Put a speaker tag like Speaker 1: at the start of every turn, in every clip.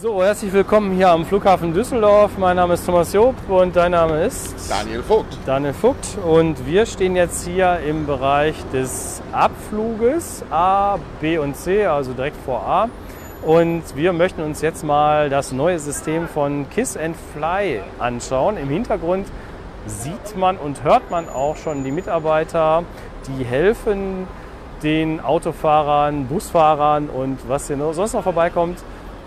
Speaker 1: So, herzlich willkommen hier am Flughafen Düsseldorf. Mein Name ist Thomas Job und dein Name ist
Speaker 2: Daniel Vogt.
Speaker 1: Daniel Vogt und wir stehen jetzt hier im Bereich des Abfluges A, B und C, also direkt vor A. Und wir möchten uns jetzt mal das neue System von Kiss and Fly anschauen. Im Hintergrund sieht man und hört man auch schon die Mitarbeiter, die helfen den Autofahrern, Busfahrern und was hier sonst noch vorbeikommt,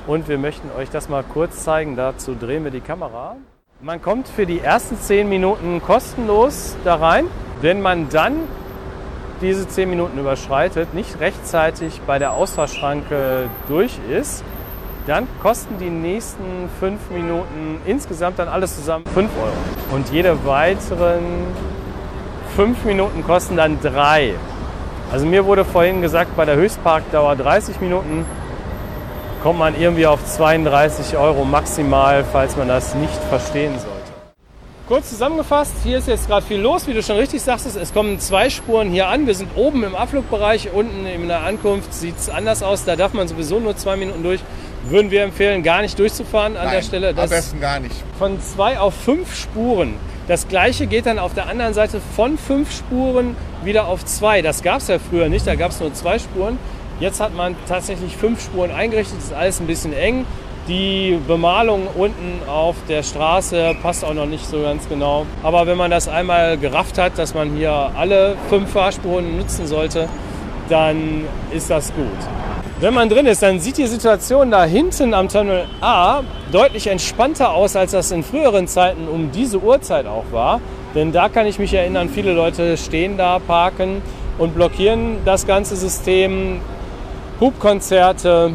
Speaker 1: und wir möchten euch das mal kurz zeigen. Dazu drehen wir die Kamera. Man kommt für die ersten 10 Minuten kostenlos da rein. Wenn man dann diese 10 Minuten überschreitet, nicht rechtzeitig bei der Ausfahrschranke durch ist, dann kosten die nächsten 5 Minuten insgesamt dann alles zusammen 5 Euro. Und jede weiteren 5 Minuten kosten dann 3. Also mir wurde vorhin gesagt, bei der Höchstparkdauer 30 Minuten kommt man irgendwie auf 32 Euro maximal, falls man das nicht verstehen sollte. Kurz zusammengefasst, hier ist jetzt gerade viel los, wie du schon richtig sagtest. Es kommen zwei Spuren hier an. Wir sind oben im Abflugbereich, unten in der Ankunft sieht es anders aus. Da darf man sowieso nur zwei Minuten durch. Würden wir empfehlen, gar nicht durchzufahren an
Speaker 2: Nein,
Speaker 1: der Stelle.
Speaker 2: Das am besten gar nicht.
Speaker 1: Von zwei auf fünf Spuren. Das gleiche geht dann auf der anderen Seite von fünf Spuren wieder auf zwei. Das gab es ja früher nicht, da gab es nur zwei Spuren. Jetzt hat man tatsächlich fünf Spuren eingerichtet, ist alles ein bisschen eng. Die Bemalung unten auf der Straße passt auch noch nicht so ganz genau. Aber wenn man das einmal gerafft hat, dass man hier alle fünf Fahrspuren nutzen sollte, dann ist das gut. Wenn man drin ist, dann sieht die Situation da hinten am Terminal A deutlich entspannter aus, als das in früheren Zeiten um diese Uhrzeit auch war. Denn da kann ich mich erinnern, viele Leute stehen da, parken und blockieren das ganze System. Hubkonzerte.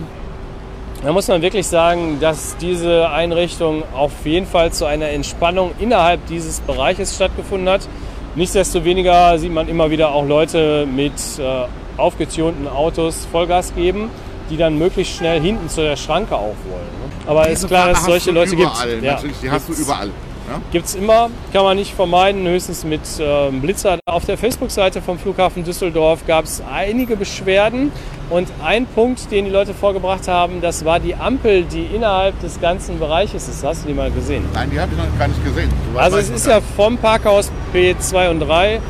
Speaker 1: Da muss man wirklich sagen, dass diese Einrichtung auf jeden Fall zu einer Entspannung innerhalb dieses Bereiches stattgefunden hat. Nichtsdestoweniger sieht man immer wieder auch Leute mit äh, aufgetunten Autos Vollgas geben, die dann möglichst schnell hinten zu der Schranke auch wollen. Ne? Aber es ist klar, dass es solche Leute
Speaker 2: überall,
Speaker 1: gibt.
Speaker 2: Ja, natürlich, die hast du überall.
Speaker 1: Ja? Gibt es immer, kann man nicht vermeiden, höchstens mit äh, Blitzer. Auf der Facebook-Seite vom Flughafen Düsseldorf gab es einige Beschwerden. Und ein Punkt, den die Leute vorgebracht haben, das war die Ampel, die innerhalb des ganzen Bereiches ist. Hast du die mal gesehen?
Speaker 2: Nein, die habe ich noch gar nicht gesehen.
Speaker 1: Also es ist ja vom Parkhaus P2 und 3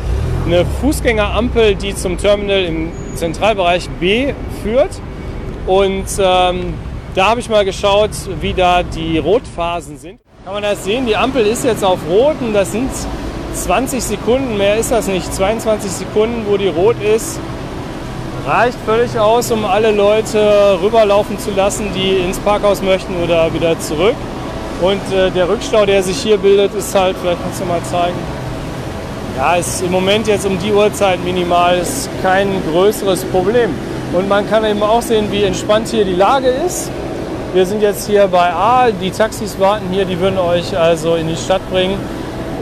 Speaker 1: eine Fußgängerampel, die zum Terminal im Zentralbereich B führt. Und ähm, da habe ich mal geschaut, wie da die Rotphasen sind. Kann man das sehen? Die Ampel ist jetzt auf Rot und das sind 20 Sekunden, mehr ist das nicht. 22 Sekunden, wo die rot ist reicht völlig aus, um alle Leute rüberlaufen zu lassen, die ins Parkhaus möchten oder wieder zurück. Und äh, der Rückstau, der sich hier bildet, ist halt, vielleicht kannst du mal zeigen, ja, ist im Moment jetzt um die Uhrzeit minimal, ist kein größeres Problem. Und man kann eben auch sehen, wie entspannt hier die Lage ist. Wir sind jetzt hier bei A, die Taxis warten hier, die würden euch also in die Stadt bringen.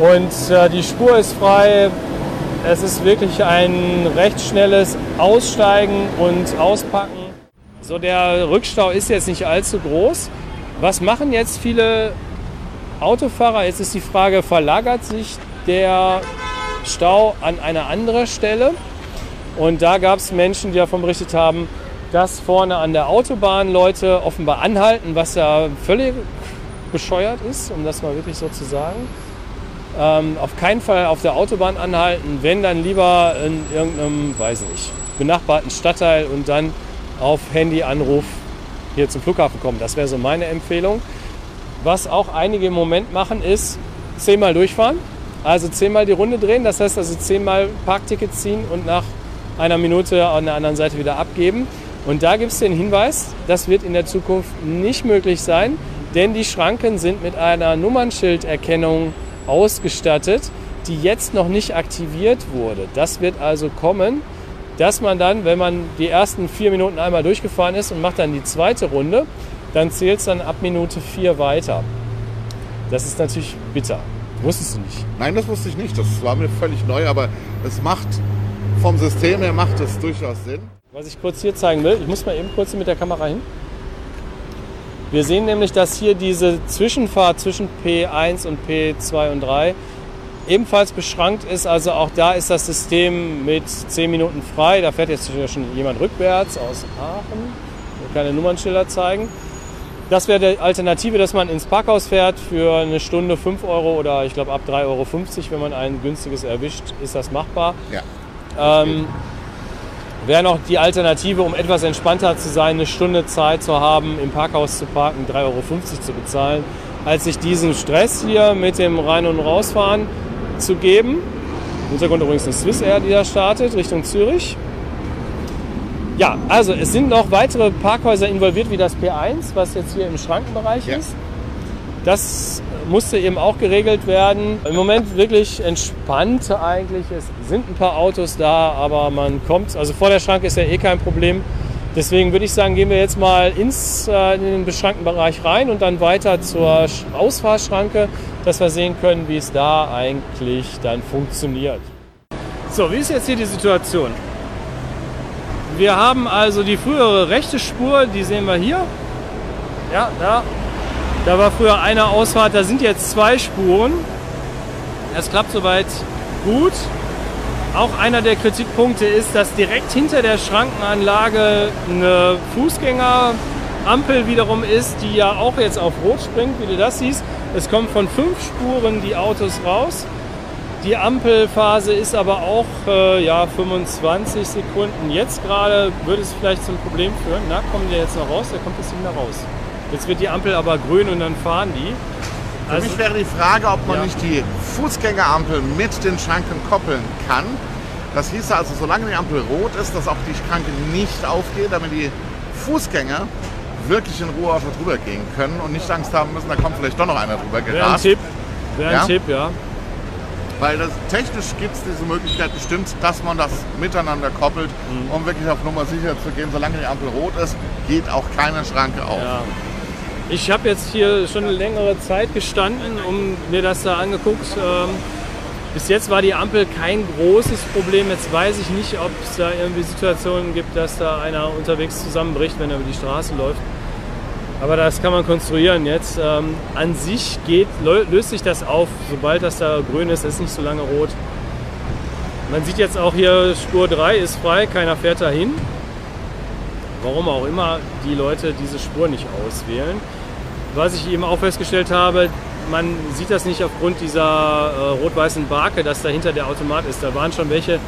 Speaker 1: Und äh, die Spur ist frei, es ist wirklich ein recht schnelles Aussteigen und Auspacken. So, der Rückstau ist jetzt nicht allzu groß. Was machen jetzt viele Autofahrer? Jetzt ist die Frage, verlagert sich der Stau an eine andere Stelle? Und da gab es Menschen, die davon berichtet haben, dass vorne an der Autobahn Leute offenbar anhalten, was ja völlig bescheuert ist, um das mal wirklich so zu sagen. Ähm, auf keinen Fall auf der Autobahn anhalten, wenn dann lieber in irgendeinem, weiß nicht, benachbarten Stadtteil und dann auf Handyanruf hier zum Flughafen kommen. Das wäre so meine Empfehlung. Was auch einige im Moment machen, ist zehnmal durchfahren. Also zehnmal die Runde drehen. Das heißt also zehnmal Parkticket ziehen und nach einer Minute an der anderen Seite wieder abgeben. Und da gibt es den Hinweis, das wird in der Zukunft nicht möglich sein, denn die Schranken sind mit einer Nummernschilderkennung ausgestattet, die jetzt noch nicht aktiviert wurde. Das wird also kommen, dass man dann, wenn man die ersten vier Minuten einmal durchgefahren ist und macht dann die zweite Runde, dann zählt es dann ab Minute vier weiter. Das ist natürlich bitter. Wusstest du nicht?
Speaker 2: Nein, das wusste ich nicht. Das war mir völlig neu, aber es macht vom System her macht es durchaus Sinn.
Speaker 1: Was ich kurz hier zeigen will, ich muss mal eben kurz mit der Kamera hin. Wir sehen nämlich, dass hier diese Zwischenfahrt zwischen P1 und P2 und 3 ebenfalls beschrankt ist. Also auch da ist das System mit 10 Minuten frei. Da fährt jetzt schon jemand rückwärts aus Aachen. Ich kann keine Nummernschilder zeigen. Das wäre die Alternative, dass man ins Parkhaus fährt für eine Stunde 5 Euro oder ich glaube ab 3,50 Euro, wenn man ein günstiges erwischt, ist das machbar.
Speaker 2: Ja.
Speaker 1: Ähm, wäre noch die Alternative, um etwas entspannter zu sein, eine Stunde Zeit zu haben, im Parkhaus zu parken, 3,50 Euro zu bezahlen, als sich diesen Stress hier mit dem Rein- und Rausfahren zu geben. Im Hintergrund übrigens eine Swiss Air, die da startet, Richtung Zürich. Ja, also es sind noch weitere Parkhäuser involviert, wie das P1, was jetzt hier im Schrankenbereich
Speaker 2: Ja.
Speaker 1: ist. Das musste eben auch geregelt werden. Im Moment wirklich entspannt eigentlich. Es sind ein paar Autos da, aber man kommt, also vor der Schranke ist ja eh kein Problem. Deswegen würde ich sagen, gehen wir jetzt mal ins, äh, in den beschrankten Bereich rein und dann weiter zur Sch- Ausfahrschranke, dass wir sehen können, wie es da eigentlich dann funktioniert. So, wie ist jetzt hier die Situation? Wir haben also die frühere rechte Spur, die sehen wir hier. Ja, da. Da war früher eine Ausfahrt, da sind jetzt zwei Spuren. Das klappt soweit gut. Auch einer der Kritikpunkte ist, dass direkt hinter der Schrankenanlage eine Fußgängerampel wiederum ist, die ja auch jetzt auf Rot springt, wie du das siehst. Es kommen von fünf Spuren die Autos raus. Die Ampelphase ist aber auch äh, ja, 25 Sekunden. Jetzt gerade würde es vielleicht zum Problem führen. Na, kommen die jetzt noch raus? Der kommt jetzt nicht mehr raus. Jetzt wird die Ampel aber grün und dann fahren die.
Speaker 2: Für
Speaker 1: Also,
Speaker 2: mich wäre die Frage, ob man
Speaker 1: Ja.
Speaker 2: nicht die Fußgängerampel mit den Schranken koppeln kann. Das hieße also, solange die Ampel rot ist, dass auch die Schranke nicht aufgeht, damit die Fußgänger wirklich in Ruhe einfach drüber gehen können und nicht Angst haben müssen, da kommt vielleicht doch noch einer drüber
Speaker 1: wäre ein
Speaker 2: gerast.
Speaker 1: Tipp. Wäre ein
Speaker 2: Ja?
Speaker 1: Tipp, ja.
Speaker 2: Weil das, technisch gibt es diese Möglichkeit bestimmt, dass man das miteinander koppelt,
Speaker 1: Mhm.
Speaker 2: um wirklich auf Nummer sicher zu gehen. Solange die Ampel rot ist, geht auch keine Schranke auf.
Speaker 1: Ja. Ich habe jetzt hier schon eine längere Zeit gestanden und mir das da angeguckt. Ähm, bis jetzt war die Ampel kein großes Problem. Jetzt weiß ich nicht, ob es da irgendwie Situationen gibt, dass da einer unterwegs zusammenbricht, wenn er über die Straße läuft. Aber das kann man konstruieren jetzt. Ähm, an sich geht, lö- löst sich das auf, sobald das da grün ist, ist nicht so lange rot. Man sieht jetzt auch hier, Spur 3 ist frei, keiner fährt dahin warum auch immer die Leute diese Spur nicht auswählen. Was ich eben auch festgestellt habe, man sieht das nicht aufgrund dieser äh, rot-weißen Barke, dass dahinter der Automat ist. Da waren schon welche,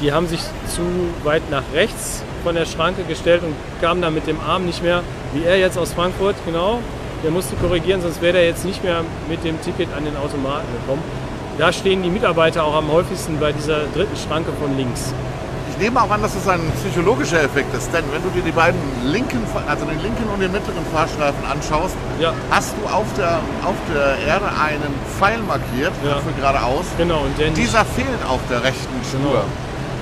Speaker 1: die haben sich zu weit nach rechts von der Schranke gestellt und kamen dann mit dem Arm nicht mehr, wie er jetzt aus Frankfurt, genau. Der musste korrigieren, sonst wäre er jetzt nicht mehr mit dem Ticket an den Automaten gekommen. Da stehen die Mitarbeiter auch am häufigsten bei dieser dritten Schranke von links.
Speaker 2: Ich nehme auch an, dass es ein psychologischer Effekt ist, denn wenn du dir die beiden linken, also den linken und den mittleren Fahrstreifen anschaust,
Speaker 1: Ja.
Speaker 2: hast du auf der, auf der Erde einen Pfeil markiert
Speaker 1: Ja.
Speaker 2: für geradeaus.
Speaker 1: Genau, und
Speaker 2: Dieser fehlt auf der rechten Spur.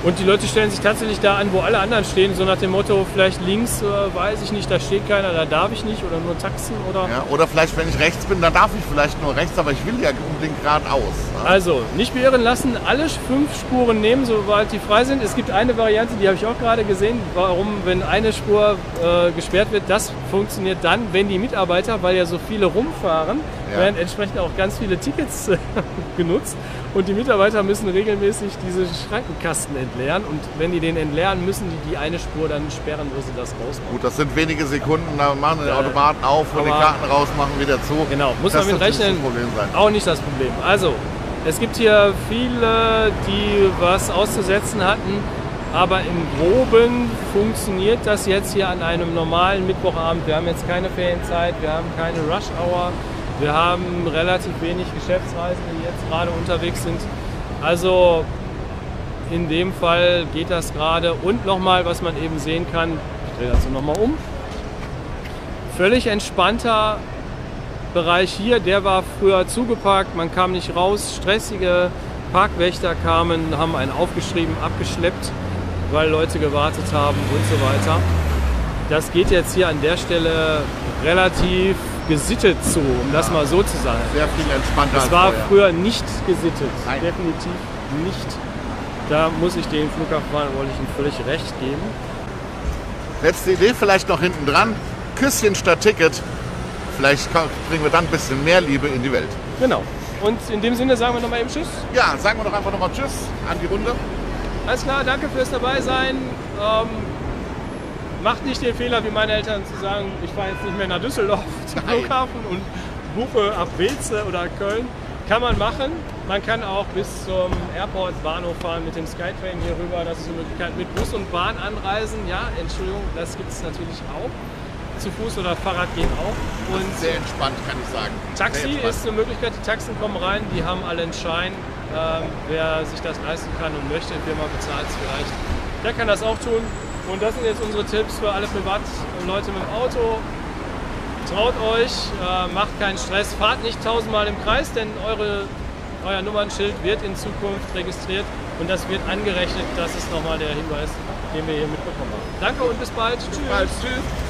Speaker 1: Und die Leute stellen sich tatsächlich da an, wo alle anderen stehen, so nach dem Motto, vielleicht links, äh, weiß ich nicht, da steht keiner, da darf ich nicht oder nur Taxen oder.
Speaker 2: Ja, oder vielleicht, wenn ich rechts bin, dann darf ich vielleicht nur rechts, aber ich will ja unbedingt geradeaus. Ne?
Speaker 1: Also, nicht beirren lassen, alle fünf Spuren nehmen, sobald die frei sind. Es gibt eine Variante, die habe ich auch gerade gesehen, warum, wenn eine Spur äh, gesperrt wird, das funktioniert dann, wenn die Mitarbeiter, weil ja so viele rumfahren,
Speaker 2: Ja.
Speaker 1: werden entsprechend auch ganz viele Tickets äh, genutzt. Und die Mitarbeiter müssen regelmäßig diese Schrankenkasten entleeren. Und wenn die den entleeren, müssen die die eine Spur dann sperren, wo sie das rausmachen.
Speaker 2: Gut, das sind wenige Sekunden, da machen die. Automaten auf und die Karten rausmachen, wieder zu.
Speaker 1: Genau, muss
Speaker 2: das
Speaker 1: man mit rechnen.
Speaker 2: Das Problem sein.
Speaker 1: Auch nicht das Problem. Also, es gibt hier viele, die was auszusetzen hatten, aber im Groben funktioniert das jetzt hier an einem normalen Mittwochabend. Wir haben jetzt keine Ferienzeit, wir haben keine Rush Hour, wir haben relativ wenig Geschäftsreisende, die jetzt gerade unterwegs sind. Also in dem Fall geht das gerade. Und nochmal, was man eben sehen kann, ich drehe das so nochmal um. Völlig entspannter Bereich hier, der war früher zugeparkt, man kam nicht raus, stressige Parkwächter kamen, haben einen aufgeschrieben, abgeschleppt, weil Leute gewartet haben und so weiter. Das geht jetzt hier an der Stelle relativ gesittet zu, um das mal so zu sagen.
Speaker 2: Sehr viel entspannter
Speaker 1: Es war
Speaker 2: vorher.
Speaker 1: früher nicht gesittet,
Speaker 2: Nein.
Speaker 1: definitiv nicht. Da muss ich den Flughafenverantwortlichen völlig recht geben.
Speaker 2: Letzte Idee vielleicht noch hinten dran. Küsschen statt Ticket. Vielleicht bringen wir dann ein bisschen mehr Liebe in die Welt.
Speaker 1: Genau. Und in dem Sinne sagen wir nochmal eben Tschüss.
Speaker 2: Ja, sagen wir doch einfach nochmal Tschüss an die Runde.
Speaker 1: Alles klar, danke fürs Dabeisein. Ähm, macht nicht den Fehler wie meine Eltern zu sagen, ich fahre jetzt nicht mehr nach Düsseldorf zum
Speaker 2: Nein.
Speaker 1: Flughafen und buche ab Wilze oder Köln. Kann man machen. Man kann auch bis zum Airport Bahnhof fahren mit dem Skytrain hier rüber. Das ist eine Möglichkeit. Mit Bus und Bahn anreisen, ja, Entschuldigung, das gibt es natürlich auch. Zu Fuß oder Fahrrad gehen auch. Und
Speaker 2: Sehr entspannt, kann ich sagen.
Speaker 1: Taxi ist eine Möglichkeit, die Taxen kommen rein, die haben alle einen Schein. Ähm, wer sich das leisten kann und möchte, Firma bezahlt es vielleicht, der kann das auch tun. Und das sind jetzt unsere Tipps für alle Privatleute mit dem Auto. Traut euch, äh, macht keinen Stress, fahrt nicht tausendmal im Kreis, denn eure, euer Nummernschild wird in Zukunft registriert und das wird angerechnet. Das ist nochmal der Hinweis, den wir hier mitbekommen haben. Danke und bis bald. Tschüss.
Speaker 2: Bald. Tschüss.